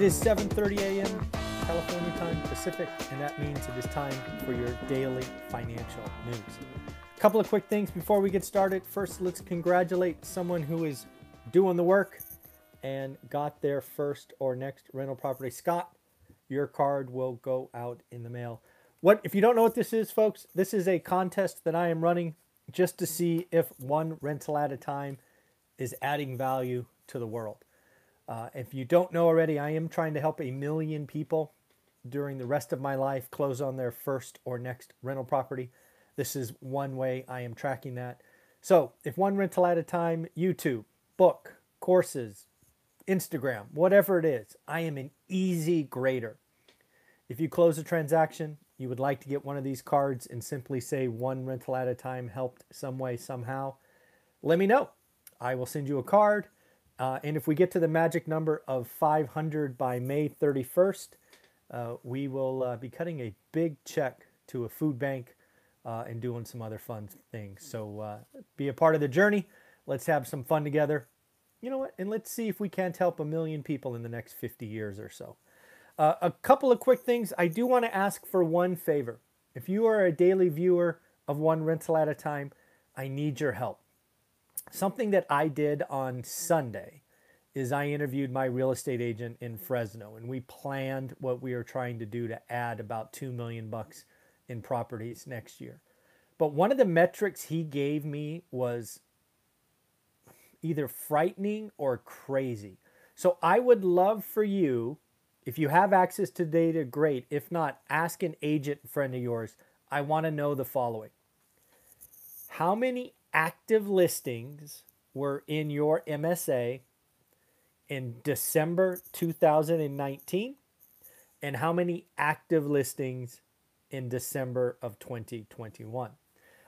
It is 7:30 a.m. California time Pacific, and that means it is time for your daily financial news. A couple of quick things before we get started. First, let's congratulate someone who is doing the work and got their first or next rental property. Scott, your card will go out in the mail. What if you don't know what this is, folks? This is a contest that I am running just to see if one rental at a time is adding value to the world. Uh, if you don't know already, I am trying to help a million people during the rest of my life close on their first or next rental property. This is one way I am tracking that. So, if one rental at a time, YouTube, book, courses, Instagram, whatever it is, I am an easy grader. If you close a transaction, you would like to get one of these cards and simply say one rental at a time helped some way, somehow, let me know. I will send you a card. Uh, and if we get to the magic number of 500 by May 31st, uh, we will uh, be cutting a big check to a food bank uh, and doing some other fun things. So uh, be a part of the journey. Let's have some fun together. You know what? And let's see if we can't help a million people in the next 50 years or so. Uh, a couple of quick things. I do want to ask for one favor. If you are a daily viewer of one rental at a time, I need your help. Something that I did on Sunday is I interviewed my real estate agent in Fresno and we planned what we are trying to do to add about 2 million bucks in properties next year. But one of the metrics he gave me was either frightening or crazy. So I would love for you if you have access to data, great. If not, ask an agent friend of yours. I want to know the following How many active listings were in your MSA in December 2019? And how many active listings in December of 2021?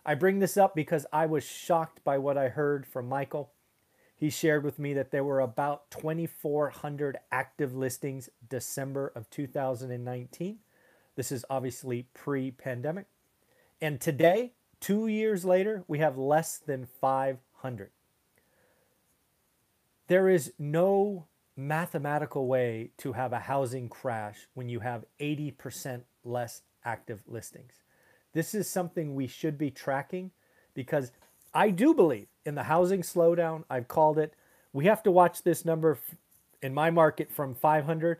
I bring this up because I was shocked by what I heard from Michael. He shared with me that there were about 2,400 active listings December of 2019. This is obviously pre pandemic. And today, Two years later, we have less than 500. There is no mathematical way to have a housing crash when you have 80% less active listings. This is something we should be tracking because I do believe in the housing slowdown. I've called it. We have to watch this number in my market from 500.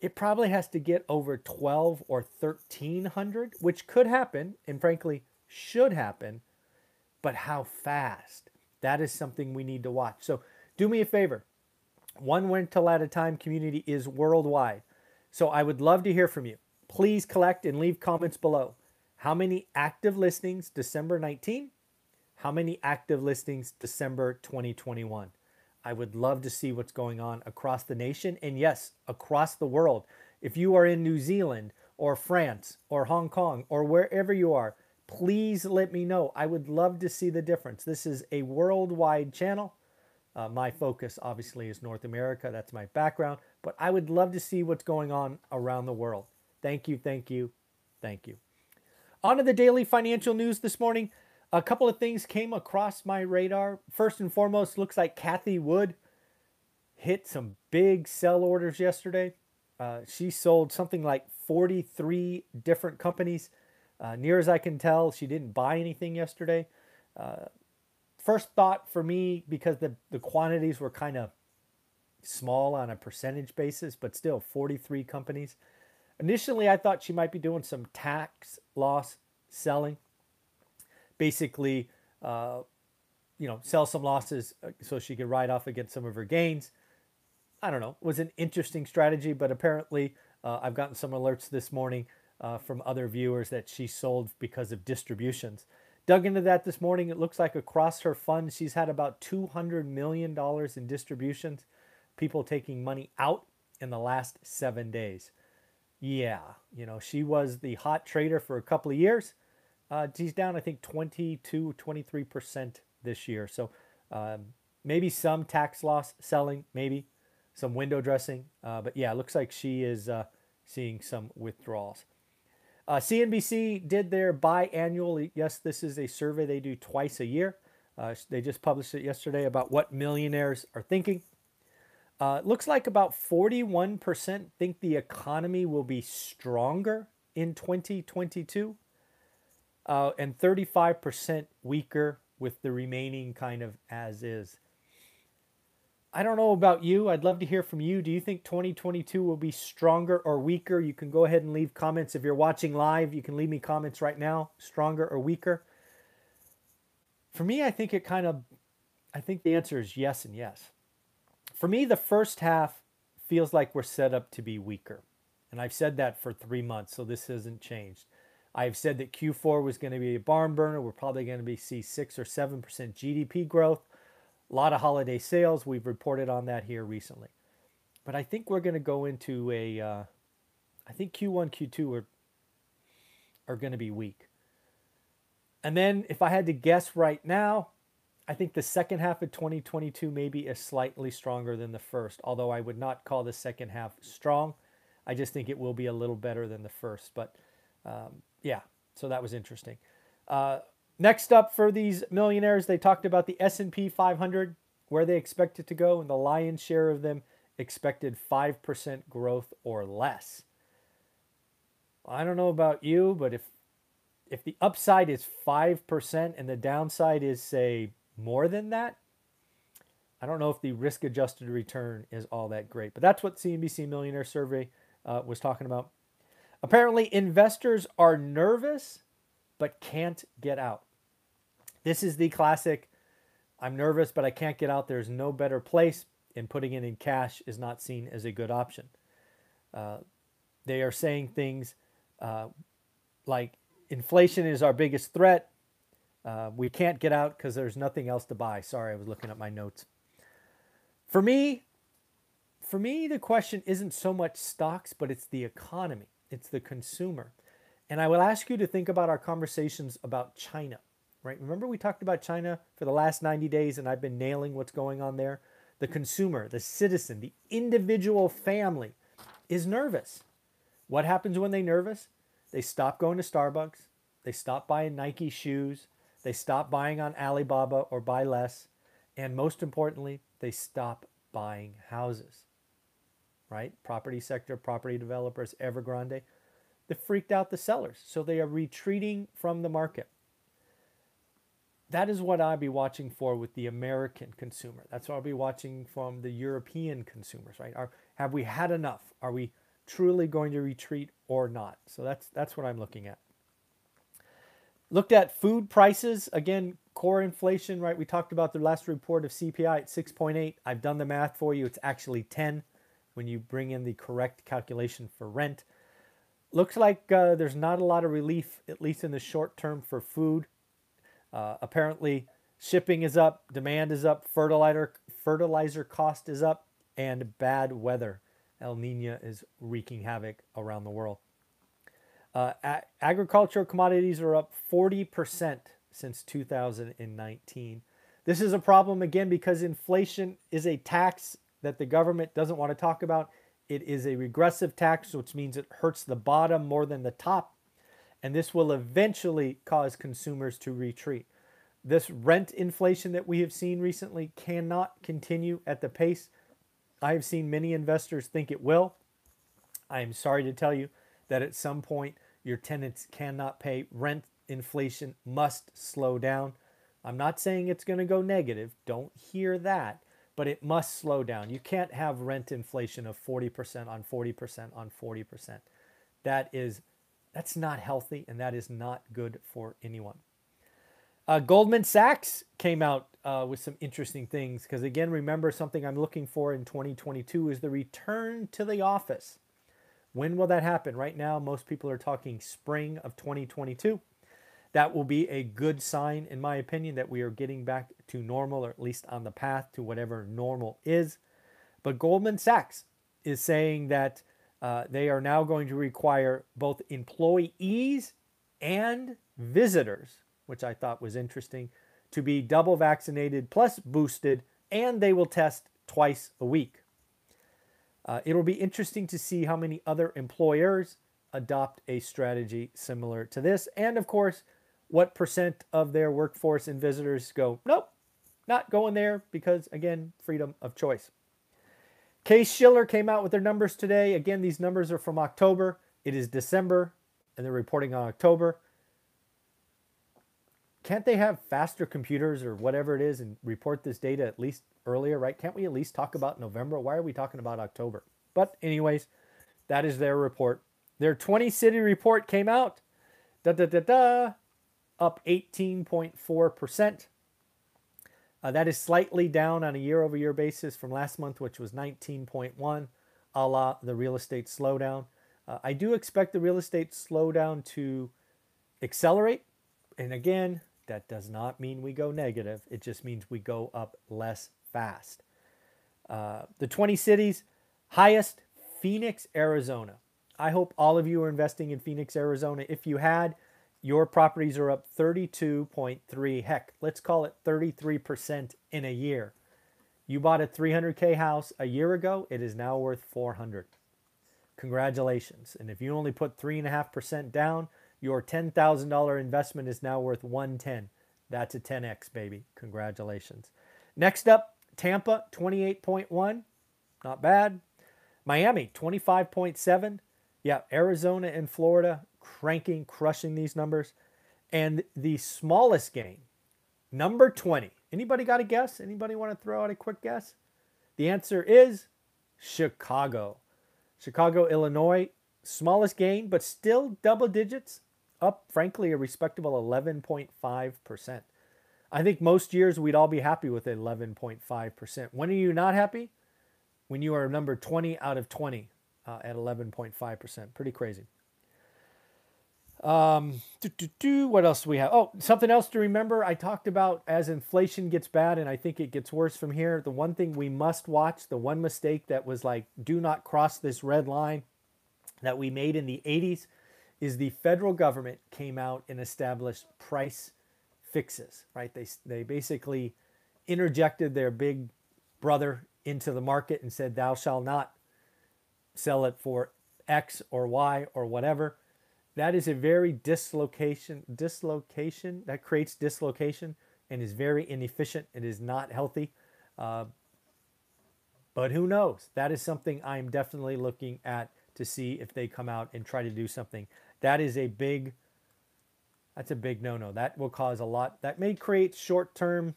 It probably has to get over 12 or 1300, which could happen. And frankly, should happen, but how fast? That is something we need to watch. So do me a favor. One rental at a time community is worldwide. So I would love to hear from you. Please collect and leave comments below. How many active listings December 19? How many active listings December 2021? I would love to see what's going on across the nation and yes, across the world. If you are in New Zealand or France or Hong Kong or wherever you are, please let me know. I would love to see the difference. This is a worldwide channel. Uh, my focus obviously is North America. That's my background, but I would love to see what's going on around the world. Thank you, thank you, thank you. On to the daily financial news this morning. A couple of things came across my radar. First and foremost, looks like Cathie Wood hit some big sell orders yesterday. Uh, she sold something like 43 different companies. Uh, near as I can tell, she didn't buy anything yesterday. Uh, first thought for me, because the, the quantities were kind of small on a percentage basis, but still 43 companies. Initially, I thought she might be doing some tax loss selling. Basically, uh, you know, sell some losses uh, so she could ride off against some of her gains. I don't know. It was an interesting strategy, but apparently, uh, I've gotten some alerts this morning uh, from other viewers that she sold because of distributions. Dug into that this morning. It looks like across her fund, she's had about $200 million in distributions. people taking money out in the last seven days. Yeah, you know, she was the hot trader for a couple of years. Uh, she's down, I think, 22, 23% this year. So um, maybe some tax loss selling, maybe some window dressing. Uh, but yeah, it looks like she is uh, seeing some withdrawals. Uh, CNBC did their biannual. Yes, this is a survey they do twice a year. Uh, they just published it yesterday about what millionaires are thinking. Uh, looks like about 41% think the economy will be stronger in 2022, uh, and 35% weaker, with the remaining kind of as is. I don't know about you. I'd love to hear from you. Do you think 2022 will be stronger or weaker? You can go ahead and leave comments. If you're watching live, you can leave me comments right now, stronger or weaker. For me, I think it kind of, I think the answer is yes and yes. For me, the first half feels like we're set up to be weaker. And I've said that for three months, so this hasn't changed. I've said that Q4 was going to be a barn burner. We're probably going to be see six or seven percent GDP growth. A lot of holiday sales. We've reported on that here recently. But I think we're going to go into a. Uh, I think Q1, Q2 are, are going to be weak. And then if I had to guess right now, I think the second half of 2022 maybe is slightly stronger than the first, although I would not call the second half strong. I just think it will be a little better than the first. But um, yeah, so that was interesting. Uh, Next up for these millionaires, they talked about the S&P 500, where they expect it to go, and the lion's share of them expected 5% growth or less. I don't know about you, but if if the upside is 5% and the downside is say more than that, I don't know if the risk adjusted return is all that great. But that's what CNBC Millionaire Survey uh, was talking about. Apparently, investors are nervous but can't get out. This is the classic I'm nervous, but I can't get out. There's no better place, and putting it in cash is not seen as a good option. Uh, they are saying things uh, like inflation is our biggest threat. Uh, we can't get out because there's nothing else to buy. Sorry, I was looking at my notes. For me, for me, the question isn't so much stocks, but it's the economy. It's the consumer. And I will ask you to think about our conversations about China, right? Remember, we talked about China for the last 90 days, and I've been nailing what's going on there. The consumer, the citizen, the individual family is nervous. What happens when they're nervous? They stop going to Starbucks, they stop buying Nike shoes, they stop buying on Alibaba or buy less, and most importantly, they stop buying houses. Right? Property sector, property developers, Evergrande, that freaked out the sellers. So they are retreating from the market. That is what I'll be watching for with the American consumer. That's what I'll be watching from the European consumers, right? Are, have we had enough? Are we truly going to retreat or not? So that's that's what I'm looking at. Looked at food prices again, core inflation, right? We talked about the last report of CPI at 6.8. I've done the math for you. It's actually 10 when you bring in the correct calculation for rent looks like uh, there's not a lot of relief, at least in the short term, for food. Uh, apparently, shipping is up, demand is up, fertilizer fertilizer cost is up, and bad weather. El Nino is wreaking havoc around the world. Uh, a- agricultural commodities are up 40% since 2019. This is a problem again because inflation is a tax that the government doesn't want to talk about it is a regressive tax, which means it hurts the bottom more than the top. And this will eventually cause consumers to retreat. This rent inflation that we have seen recently cannot continue at the pace I have seen many investors think it will. I am sorry to tell you that at some point your tenants cannot pay. Rent inflation must slow down. I'm not saying it's going to go negative. Don't hear that but it must slow down. You can't have rent inflation of 40% on 40% on 40%. That is that's not healthy and that is not good for anyone. Uh, Goldman Sachs came out uh, with some interesting things because again, remember something I'm looking for in 2022 is the return to the office. When will that happen? Right now, most people are talking spring of 2022. That will be a good sign, in my opinion, that we are getting back to normal, or at least on the path to whatever normal is. But Goldman Sachs is saying that uh, they are now going to require both employees and visitors, which I thought was interesting, to be double vaccinated plus boosted, and they will test twice a week. Uh, it'll be interesting to see how many other employers adopt a strategy similar to this. And of course, what percent of their workforce and visitors go, nope, not going there because, again, freedom of choice. Case Shiller came out with their numbers today. Again, these numbers are from October. It is December, and they're reporting on October. Can't they have faster computers or whatever it is and report this data at least earlier, right? Can't we at least talk about November? Why are we talking about October? But, anyways, that is their report. Their 20 city report came out. Da da da da. Up 18.4%. Uh, that is slightly down on a year over year basis from last month, which was 19.1, a la the real estate slowdown. Uh, I do expect the real estate slowdown to accelerate. And again, that does not mean we go negative, it just means we go up less fast. Uh, the 20 cities, highest Phoenix, Arizona. I hope all of you are investing in Phoenix, Arizona. If you had, your properties are up 32.3 heck let's call it 33% in a year. You bought a 300k house a year ago it is now worth 400 congratulations. And if you only put 3.5% down your $10000 investment is now worth 110 that's a 10x baby. Congratulations. Next up tampa 28.1 not bad. Miami 25.7 yeah arizona and florida cranking, crushing these numbers. And the smallest gain, number 20. Anybody got a guess? Anybody want to throw out a quick guess? The answer is Chicago. Chicago, Illinois, smallest gain, but still double digits, up, frankly, a respectable 11.5%. I think most years we'd all be happy with 11.5%. When are you not happy? When you are number 20 out of 20 uh, at 11.5%. Pretty crazy. Um, doo, do, doo, what else do we have? Oh, something else to remember. I talked about as inflation gets bad, and I think it gets worse from here. The one thing we must watch, the one mistake that was like, do not cross this red line that we made in the 80s, is the federal government came out and established price fixes, right? They, they basically interjected their big brother into the market and said, thou shalt not sell it for X or Y or whatever that is a very dislocation dislocation that creates dislocation and is very inefficient it is not healthy. Uh, but who knows? That is something i'm definitely looking at to see if they come out and try to do something. That is a big that's a big no-no. That will cause a lot that may create short-term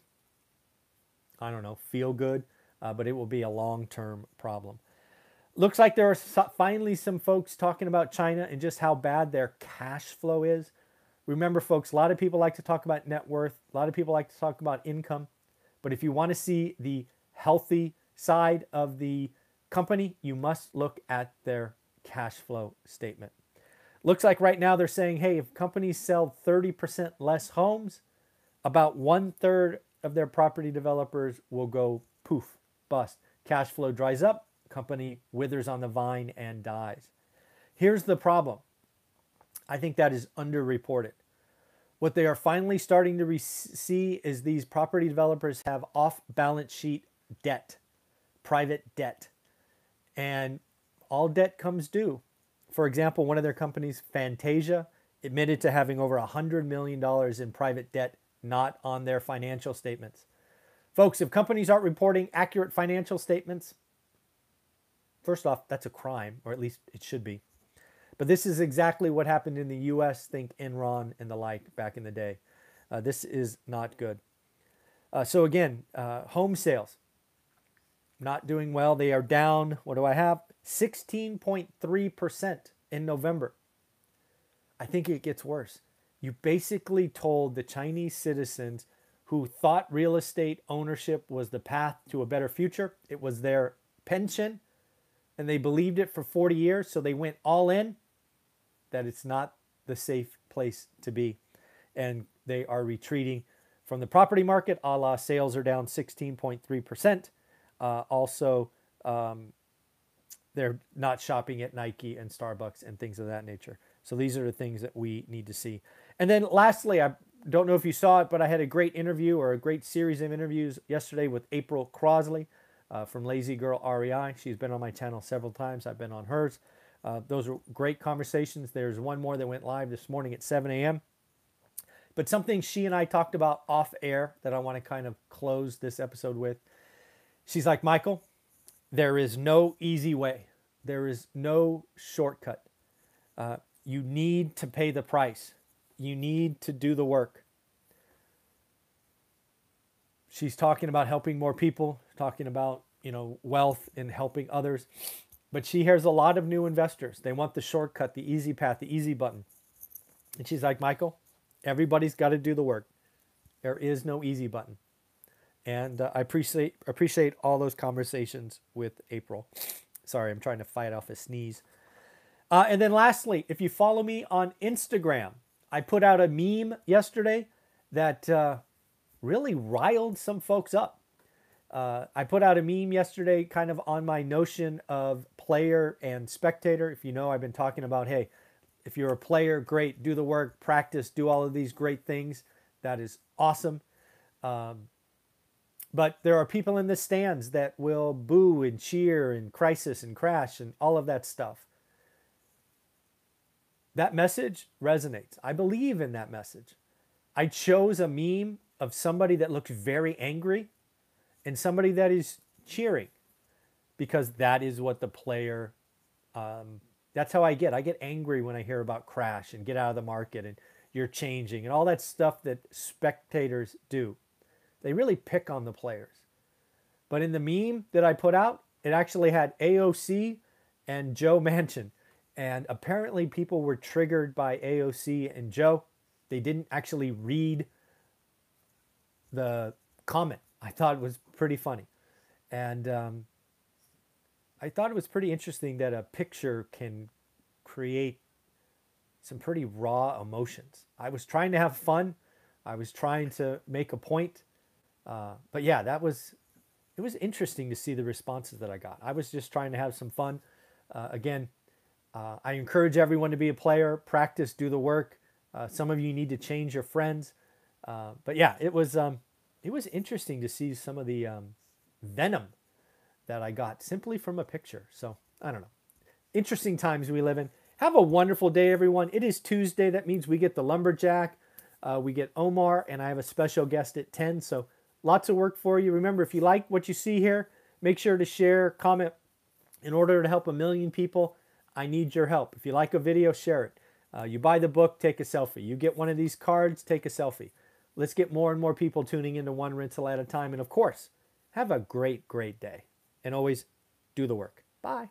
i don't know feel good uh, but it will be a long-term problem Looks like there are finally some folks talking about China and just how bad their cash flow is. Remember, folks, a lot of people like to talk about net worth, a lot of people like to talk about income. But if you want to see the healthy side of the company, you must look at their cash flow statement. Looks like right now they're saying, hey, if companies sell 30% less homes, about one third of their property developers will go poof, bust. Cash flow dries up, company withers on the vine and dies. Here's the problem I think that is underreported. What they are finally starting to re- see is these property developers have off balance sheet debt, private debt, and all debt comes due. For example, one of their companies, Fantasia, admitted to having over $100 million in private debt not on their financial statements. Folks, if companies aren't reporting accurate financial statements, First off, that's a crime, or at least it should be. But this is exactly what happened in the US, think Enron and the like back in the day. Uh, this is not good. Uh, so, again, uh, home sales not doing well. They are down, what do I have? 16.3% in November. I think it gets worse. You basically told the Chinese citizens who thought real estate ownership was the path to a better future, it was their pension and they believed it for 40 years, so they went all in, that it's not the safe place to be. And they are retreating from the property market, a la sales are down 16.3%. Uh, also, um, they're not shopping at Nike and Starbucks and things of that nature. So these are the things that we need to see. And then lastly, I don't know if you saw it, but I had a great interview or a great series of interviews yesterday with April Crosley uh, from Lazy Girl REI. She's been on my channel several times. I've been on hers. Uh, those are great conversations. There's one more that went live this morning at 7 a.m. But something she and I talked about off air that I want to kind of close this episode with. She's like, Michael, there is no easy way, there is no shortcut. Uh, you need to pay the price, you need to do the work. She's talking about helping more people, talking about, you know, wealth and helping others. But she hears a lot of new investors. They want the shortcut, the easy path, the easy button. And she's like, Michael, Everybody's got to do the work. There is no easy button. And uh, I appreciate appreciate all those conversations with April. Sorry, I'm trying to fight off a sneeze. Uh, and then lastly, if you follow me on Instagram, I put out a meme yesterday that uh, really riled some folks up. Uh, I put out a meme yesterday kind of on my notion of player and spectator. If you know, I've been talking about, hey, if you're a player, great, do the work, practice, do all of these great things. That is awesome. Um, but there are people in the stands that will boo and cheer and crisis and crash and all of that stuff. That message resonates. I believe in that message. I chose a meme of somebody that looked very angry and somebody that is cheering because that is what the player um, that's how I get. I get angry when I hear about crash and get out of the market and you're changing and all that stuff that spectators do. They really pick on the players. But in the meme that I put out, it actually had AOC and Joe Manchin. And apparently people were triggered by AOC and Joe. They didn't actually read the comment. I thought it was pretty funny. And um, I thought it was pretty interesting that a picture can create some pretty raw emotions. I was trying to have fun. I was trying to make a point. Uh, but yeah, that was it was interesting to see the responses that I got. I was just trying to have some fun. Uh, again, uh, I encourage everyone to be a player, practice, do the work. Uh, some of you need to change your friends. Uh, but yeah, it was um, it was interesting to see some of the um, venom that I got simply from a picture. So I don't know. Interesting times we live in. Have a wonderful day, everyone. It is Tuesday. That means we get the lumberjack, uh, we get Omar, and I have a special guest at 10. So lots of work for you. Remember, if you like what you see here, make sure to share, comment. In order to help a million people, I need your help. If you like a video, share it. Uh, you buy the book, take a selfie. You get one of these cards, take a selfie. Let's get more and more people tuning into one rental at a time. And of course, have a great, great day and always do the work. Bye.